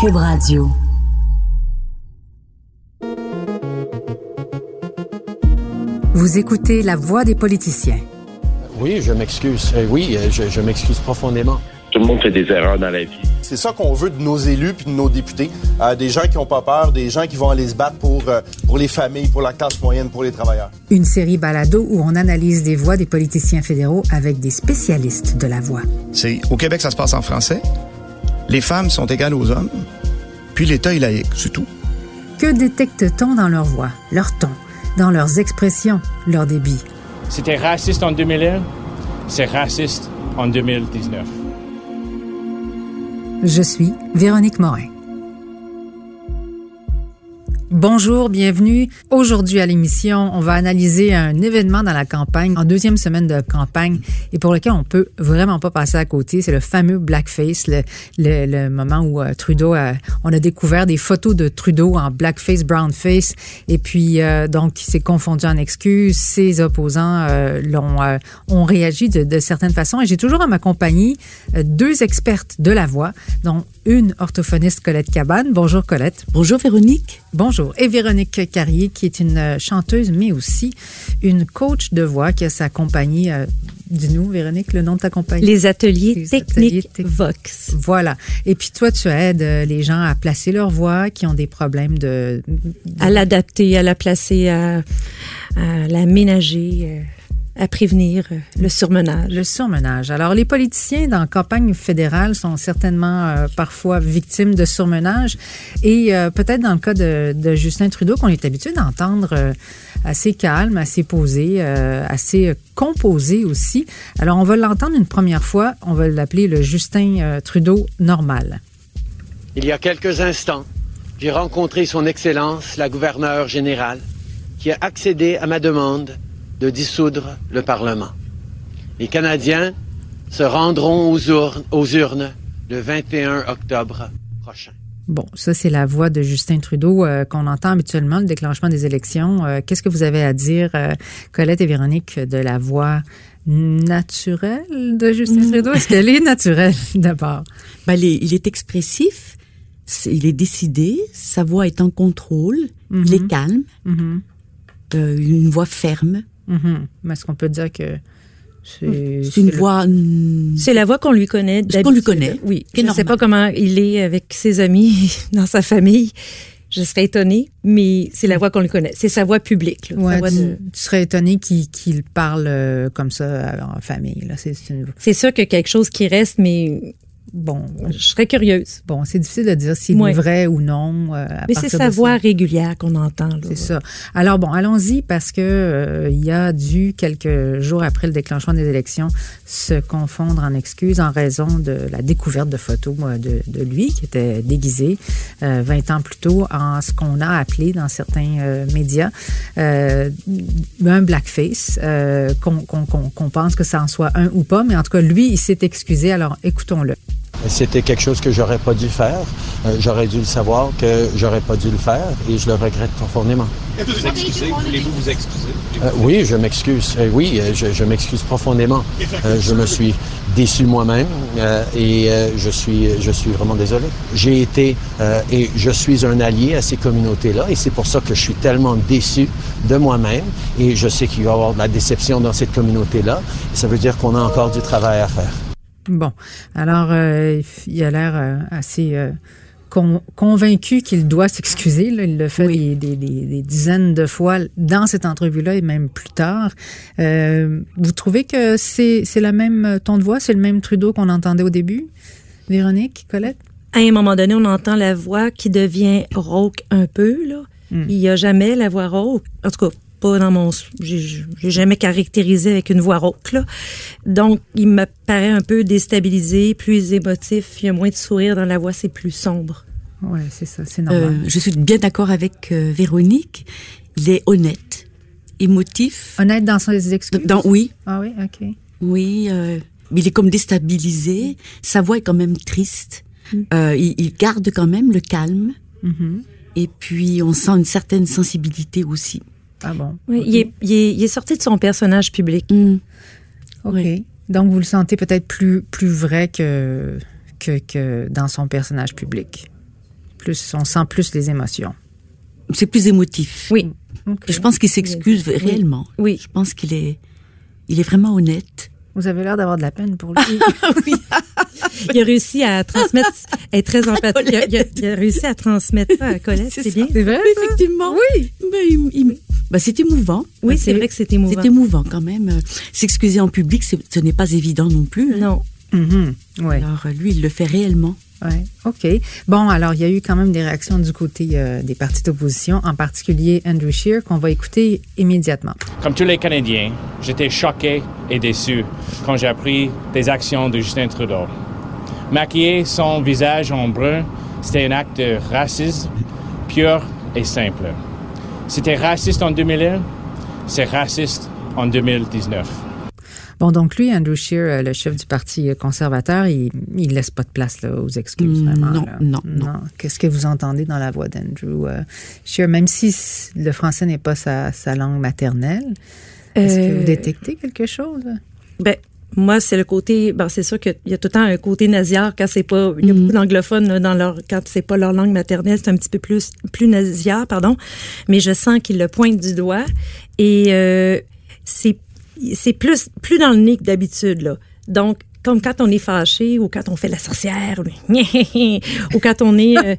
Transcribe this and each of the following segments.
Cube Radio. Vous écoutez la voix des politiciens. Oui, je m'excuse. Euh, Oui, euh, je, je m'excuse profondément. Tout le monde fait des erreurs dans la vie. C'est ça qu'on veut de nos élus puis de nos députés. Euh, des gens qui n'ont pas peur, des gens qui vont aller se battre pour, euh, pour les familles, pour la classe moyenne, pour les travailleurs. Une série balado où on analyse des voix des politiciens fédéraux avec des spécialistes de la voix. C'est au Québec, ça se passe en français. Les femmes sont égales aux hommes. Puis l'État est laïque, c'est tout. Que détecte-t-on dans leur voix, leur ton, dans leurs expressions, leur débit? C'était raciste en 2001, c'est raciste en 2019. Je suis Véronique Morin. Bonjour, bienvenue. Aujourd'hui à l'émission, on va analyser un événement dans la campagne, en deuxième semaine de campagne, et pour lequel on peut vraiment pas passer à côté. C'est le fameux blackface, le, le, le moment où euh, Trudeau, a, on a découvert des photos de Trudeau en blackface, brownface, et puis euh, donc il s'est confondu en excuses. Ses opposants euh, l'ont euh, ont réagi de, de certaines façons. Et j'ai toujours à ma compagnie euh, deux expertes de la voix, dont une orthophoniste Colette Cabane. Bonjour Colette. Bonjour Véronique. Bonjour. Et Véronique Carrier, qui est une euh, chanteuse, mais aussi une coach de voix qui a sa compagnie. Euh, Dis-nous, Véronique, le nom de ta compagnie? Les ateliers Les techniques ateliers. Vox. Voilà. Et puis toi, tu aides euh, les gens à placer leur voix qui ont des problèmes de... À l'adapter, à la placer, à, à la ménager, euh, à prévenir euh, le surmenage. Le surmenage. Alors, les politiciens dans la campagne fédérale sont certainement euh, parfois victimes de surmenage. Et euh, peut-être dans le cas de, de Justin Trudeau, qu'on est habitué d'entendre euh, assez calme, assez posé, euh, assez composé aussi. Alors, on va l'entendre une première fois. On va l'appeler le Justin euh, Trudeau normal. Il y a quelques instants, j'ai rencontré Son Excellence, la gouverneure générale, qui a accédé à ma demande de dissoudre le Parlement. Les Canadiens se rendront aux urnes, aux urnes le 21 octobre prochain. Bon, ça, c'est la voix de Justin Trudeau euh, qu'on entend habituellement, le déclenchement des élections. Euh, Qu'est-ce que vous avez à dire, euh, Colette et Véronique, de la voix naturelle de Justin Trudeau? Est-ce qu'elle est naturelle, d'abord? Ben, il, est, il est expressif, il est décidé, sa voix est en contrôle, il est calme, Mhm, euh, une voix ferme. Mais Est-ce qu'on peut dire que c'est... C'est une voix... C'est la voix qu'on lui connaît. Qu'on lui connaît, Oui. Je ne sais pas comment il est avec ses amis, dans sa famille. Je serais étonnée, mais c'est la voix qu'on lui connaît. C'est sa voix publique. là. Sa Ouais, voix tu, de- tu serais étonné qu'il parle euh, comme ça en famille. Là. C'est une... C'est sûr qu'il y a quelque chose qui reste, mais Bon, je serais curieuse. bon c'est difficile de dire s'il est vrai ou non. euh, à Mais c'est sa voix régulière qu'on entend. C'est ça. Alors bon, allons-y parce que euh, il y a dû quelques jours après le déclenchement des élections se confondre en excuses en raison de la découverte de photos de, de lui qui était déguisé euh, 20 ans plus tôt en ce qu'on a appelé dans certains euh, médias un blackface qu'on pense que ça en soit un ou pas, mais en tout cas lui il s'est excusé. Alors écoutons-le. C'était quelque chose que j'aurais pas dû faire. Euh, j'aurais dû le savoir que j'aurais pas dû le faire et je le regrette profondément. Vous excusez? Voulez-vous vous excuser? Euh, oui, je m'excuse. Euh, oui, je, je m'excuse profondément. Euh, je me suis déçu moi-même euh, et euh, je suis, je suis vraiment désolé. J'ai été euh, et je suis un allié à ces communautés-là et c'est pour ça que je suis tellement déçu de moi-même et je sais qu'il va y avoir de la déception dans cette communauté-là. Ça veut dire qu'on a encore du travail à faire. Bon, alors euh, il a l'air euh, assez euh, con- convaincu qu'il doit s'excuser. là. Il le fait des, des- des- des dizaines de fois dans cette entrevue-là et même plus tard. Vous trouvez que c'est c'est le même ton de voix, c'est le même Trudeau qu'on entendait au début, Véronique, Colette? À un moment donné, on entend la voix qui devient rauque un peu. Là. Hmm. Il n'y a jamais la voix rauque. En tout cas, pas dans mon... J'ai jamais caractérisé avec une voix rauque. Là. Donc, il me paraît un peu déstabilisé, plus émotif. Il y a moins de sourire dans la voix, c'est plus sombre. Oui, c'est ça, c'est Euh, normal. je suis bien d'accord avec euh, Véronique. Il est honnête, émotif. Honnête dans ses excuses? Dans, oui, Ah oui, OK. oui. euh, mais il est comme déstabilisé. Sa voix est quand même triste. Euh, il, il garde quand même le calme. Mhm. Et puis, on sent une certaine sensibilité aussi. Ah bon. Oui, il, est, il est- il est sorti de son personnage public. Hum. OK. Oui. Donc, vous le sentez peut-être plus, plus vrai que, que, que dans son personnage public. plus, on sent plus les émotions. C'est plus émotif. Oui. Je pense qu'il s'excuse Oui. réellement. Oui. Je pense qu'il est, il est vraiment honnête. Vous avez l'air d'avoir de la peine pour lui. Il a réussi à transmettre, être très empathique. Il a, il a- il a réussi à transmettre ça à Colette, c'est bien. C'est vrai? ça? Effectivement. Oui. Mais il- il- bah, c'est émouvant. Oui, Bah, c'est vrai que c'est émouvant. C'est émouvant quand même. Euh, S'excuser en public, ce n'est pas évident non plus. hein. Non. Mhm. Ouais. Alors euh, lui, il le fait réellement. Ouais, OK. Bon, alors, il y a eu quand même des réactions du côté euh, des partis d'opposition, en particulier Andrew Scheer, qu'on va écouter immédiatement. Comme tous les Canadiens, j'étais choqué et déçu quand j'ai appris des actions de Justin Trudeau. Maquiller son visage en brun, c'était un acte de racisme pur et simple. C'était raciste en 2001, c'est raciste en 2019. Bon, donc lui, Andrew Scheer, euh, le chef du Parti conservateur, il, il laisse pas de place là, aux excuses, Mm, vraiment. non, là. non, non. Qu'est-ce que vous entendez dans la voix d'Andrew euh, Scheer, même si le français n'est pas sa, sa langue maternelle, est-ce que Euh, vous détectez quelque chose? Ben, moi, c'est le côté. Ben, c'est sûr qu'il y a tout le temps un côté nasillard quand c'est pas. Il y a beaucoup d'anglophones dans leur quand c'est pas leur langue maternelle, c'est un petit peu plus plus nasillard, pardon. Mais je sens qu'il le pointe du doigt et euh, c'est c'est plus plus dans le nez que d'habitude là. Donc comme quand on est fâché ou quand on fait la sorcière ou, ou quand on est euh,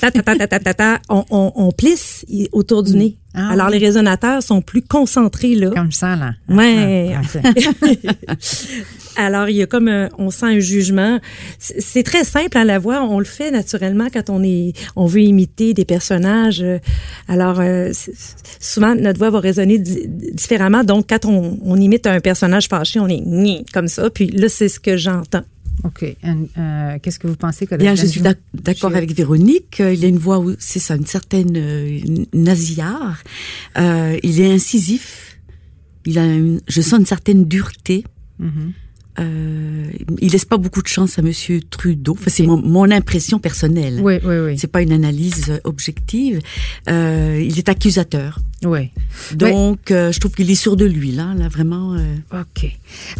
ta, ta, ta, on, on, on plisse autour du nez. Ah Alors oui. les résonateurs sont plus concentrés là. Comme ça, là. Ouais. Ah, ok. Alors, il y a comme un- on sent un jugement. C'est très simple à la voix. On le fait naturellement quand on est, on veut imiter des personnages. Euh, Alors, euh, souvent notre voix va résonner di- différemment. Donc, quand on, on imite un personnage fâché, on est comme ça. Puis là, c'est ce que j'entends. OK. And, euh, Qu'est-ce que vous pensez, Colette Bien, je suis d'accord avec Véronique. Euh, Il a une voix, c'est ça, une certaine euh, nasillard. Euh, il est incisif. Il a, une, je sens une certaine dureté. Mhm. Euh, il laisse pas beaucoup de chance à Monsieur Trudeau. Enfin, c'est mon, mon impression personnelle. Oui, oui, oui. C'est pas une analyse objective. Il est accusateur. Oui. Donc, euh, je trouve qu'il est sûr de lui, là, là vraiment. euh, OK.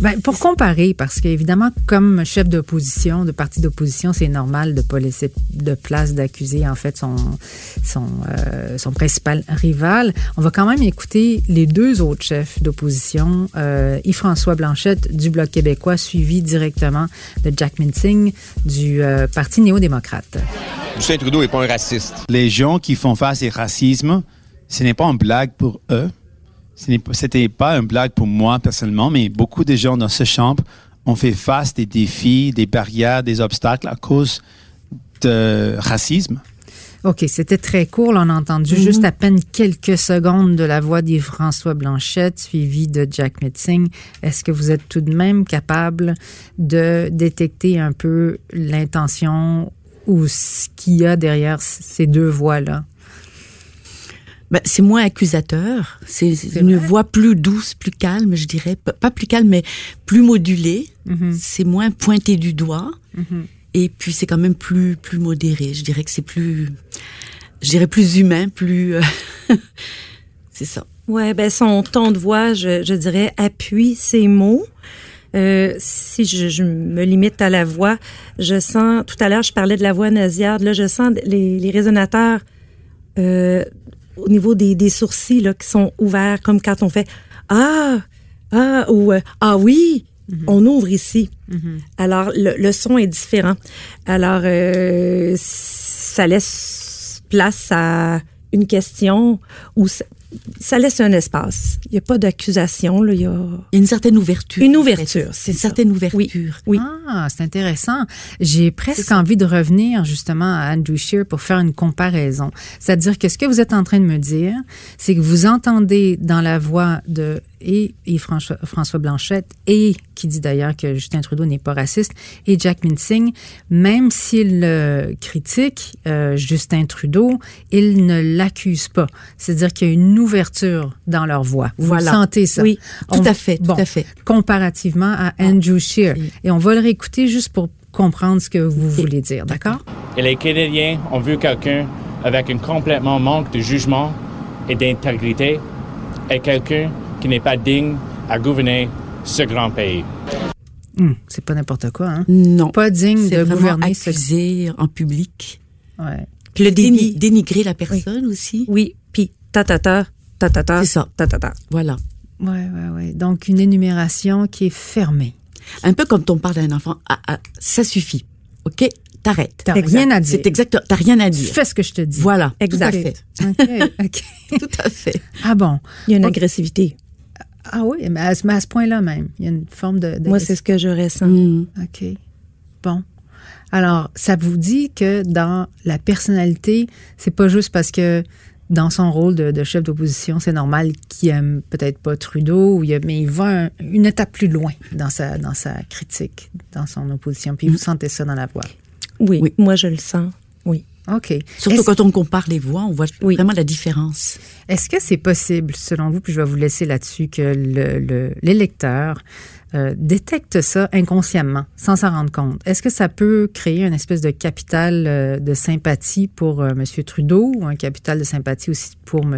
Ben, pour comparer, parce qu'évidemment, comme chef d'opposition, de parti d'opposition, c'est normal de ne pas laisser de place d'accuser, en fait, son, son, euh, son principal rival. On va quand même écouter les deux autres chefs d'opposition, euh, Yves-François Blanchette du Bloc québécois, suivi directement de Jack Minsing du euh, Parti néo-démocrate. Justin Trudeau n'est pas un raciste. Les gens qui font face au racisme, ce n'est pas une blague pour eux. Ce n'est pas- C'était pas une blague pour moi personnellement, mais beaucoup de gens dans ce chambre ont fait face des défis, des barrières, des obstacles à cause de racisme. OK, c'était très court. là, on a entendu juste à peine quelques secondes de la voix d'Yves-François Blanchette, suivi de Jack Mitzing. Est-ce que vous êtes tout de même capable de détecter un peu l'intention ou ce qu'il y a derrière ces deux voix-là? Ben, c'est moins accusateur. C'est une voix plus douce, plus calme, je dirais. Pas plus calme, mais plus modulée. C'est moins pointé du doigt. Et puis, c'est quand même plus, plus modéré. Je dirais que c'est plus, je dirais plus humain, plus, euh, c'est ça. Ouais, ben son ton de voix, je, je dirais, appuie ses mots. Euh, si je, je me limite à la voix, je sens, tout à l'heure, je parlais de la voix nasillarde, là, je sens les, les résonateurs euh, au niveau des, des sourcils là, qui sont ouverts, comme quand on fait « Ah! Ah! » ou euh, « Ah oui! On ouvre ici. Alors, le, le son est différent. Alors, euh, ça laisse place à une question ou ça, laisse un espace. Il n'y a pas d'accusation. là, Il y a une certaine ouverture. une ouverture. C'est Une ça. certaine ouverture. Oui. Ah, c'est intéressant. J'ai presque envie de revenir justement à Andrew Scheer pour faire une comparaison. C'est-à-dire que ce que vous êtes en train de me dire, c'est que vous entendez dans la voix de et, et François, François Blanchette et qui dit d'ailleurs que Justin Trudeau n'est pas raciste et Jack Minsing, même s'il euh, critique euh, Justin Trudeau, il ne l'accuse pas. C'est-à-dire qu'il y a une ouverture dans leur voix. Vous Voilà. sentez ça? Oui, tout On- à fait, tout bon, à fait. comparativement à Andrew Scheer. oui. Et on va le réécouter juste pour comprendre ce que vous voulez dire, d'accord? Et les Canadiens ont vu quelqu'un avec un complètement manque de jugement et d'intégrité et quelqu'un qui n'est pas digne à gouverner ce grand pays. Hum, c'est pas n'importe quoi, hein? Non. Pas digne de gouverner ce... accusé en public. Ouais. le déni, dénigrer la personne aussi. Oui, puis ta ta ta ta ta ta. C'est ça. Ta ta ta. Voilà. Ouais, ouais, ouais. Donc une énumération qui est fermée. Un peu comme on parle d'un enfant. Ah, ah, ça suffit. OK? T'arrêtes. T'as rien à dire. C'est exact. T'as rien à dire. Fais ce que je te dis. Voilà. Exact. Tout à fait. OK, OK. Tout à fait. Ah bon. Il y a une agressivité. Ah oui, mais à, ce- mais à ce point-là même, il y a une forme de... de Moi, c'est ce que je ressens. Mm. OK. Bon. Alors, ça vous dit que dans la personnalité, c'est pas juste parce que dans son rôle de, de chef d'opposition, c'est normal qu'il aime peut-être pas Trudeau, mais il va un- une étape plus loin dans sa, dans sa critique, dans son opposition. Puis vous sentez ça dans la voix? Oui, Oui. moi, je le sens. OK. Surtout quand on compare les voix, on voit Oui. vraiment la différence. Est-ce que c'est possible, selon vous, puis je vais vous laisser là-dessus, que le- le- l'électeur euh, détecte ça inconsciemment, sans s'en rendre compte? Est-ce que ça peut créer une espèce de capital euh, de sympathie pour euh, M. Trudeau ou un capital de sympathie aussi pour M.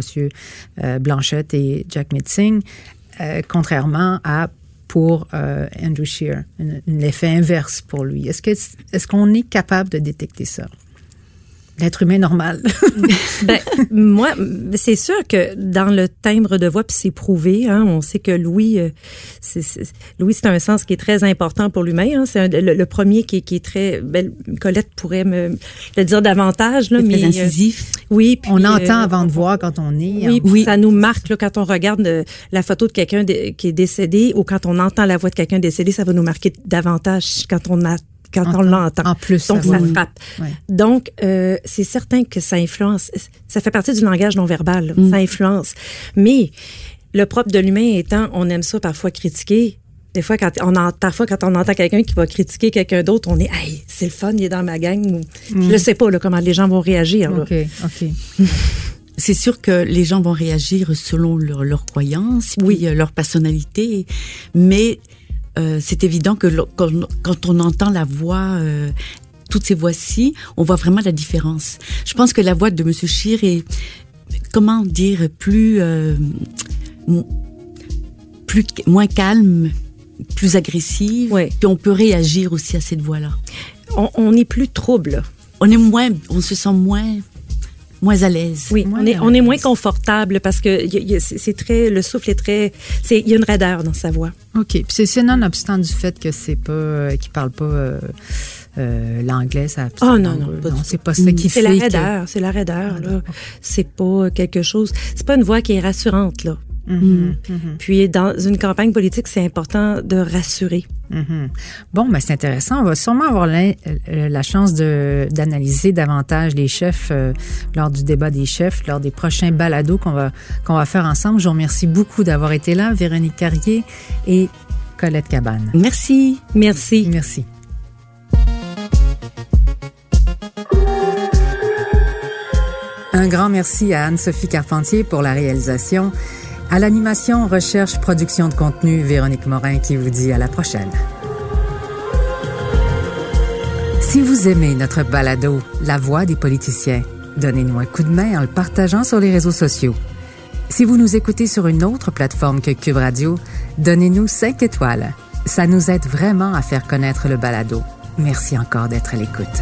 euh, Blanchette et Jack Mitzing, contrairement à pour euh, Andrew Scheer, un- l'effet inverse pour lui? Est-ce qu'on est capable de détecter ça? L'être humain normal. Ben, moi, c'est sûr que dans le timbre de voix, puis c'est prouvé, hein, on sait que Louis, euh, c'est, c'est- Louis, c'est un sens qui est très important pour l'humain. Hein, c'est un- le, le premier qui, est- qui est très... Ben, Colette pourrait me le dire davantage. Là, C'est mais, très euh, incisif. oui, puis, on entend euh, avant de voir quand on est. Oui, en- puis ça nous marque là, quand on regarde la photo de quelqu'un qui est décédé ou quand on entend la voix de quelqu'un décédé, ça va nous marquer davantage quand on a quand on Entend- l'entend. en plus, donc ça ça va- frappe. Donc euh, c'est certain que ça influence. Ça fait partie du langage non verbal. Mm. Ça influence. Mais le propre de l'humain étant, on aime ça parfois critiquer. Des fois, quand on en, parfois, quand on entend quelqu'un qui va critiquer quelqu'un d'autre, on est, hey, c'est le fun, il est dans ma gang. Mm. Je ne sais pas là, comment les gens vont réagir. là. OK, OK. C'est sûr que les gens vont réagir selon leur, leur croyance, oui, leur personnalité, mais euh, c'est évident que quand, quand on entend la voix, euh, toutes ces voix-ci, on voit vraiment la différence. Je pense que la voix de Monsieur Scheer est, comment dire, plus, euh, plus moins calme, plus agressive, puis on peut réagir aussi à cette voix-là. On, on est plus trouble. On est moins, on se sent moins, moins à l'aise. Oui, on est, on est moins confortable parce que c'est c'est très, le souffle est très, c'est, il y a une raideur dans sa voix. OK. Puis c'est- c'est nonobstant du fait que c'est pas, euh, qu'il parle pas euh, euh, l'anglais, ça. Oh non, non, pas du c'est pas ça qui C'est fait la que- raideur, c'est la raideur, là. C'est pas quelque chose, c'est pas une voix qui est rassurante, là. Mhm, mhm. Puis dans une campagne politique, c'est important de rassurer. Mhm. Bon, ben c'est intéressant. On va sûrement avoir l'in- euh, la chance d'analyser davantage les chefs euh, lors du débat des chefs, lors des prochains balados qu'on va qu'on va faire ensemble. Je vous remercie beaucoup d'avoir été là, Véronique Carrier et Colette Cabane. Merci. Merci. Merci. Un grand merci à Anne-Sophie Carpentier pour la réalisation. À l'animation, recherche, production de contenu, Véronique Morin qui vous dit à la prochaine. Si vous aimez notre balado, La voix des politiciens, donnez-nous un coup de main en le partageant sur les réseaux sociaux. Si vous nous écoutez sur une autre plateforme que Cube Radio, donnez-nous 5 étoiles. Ça nous aide vraiment à faire connaître le balado. Merci encore d'être à l'écoute.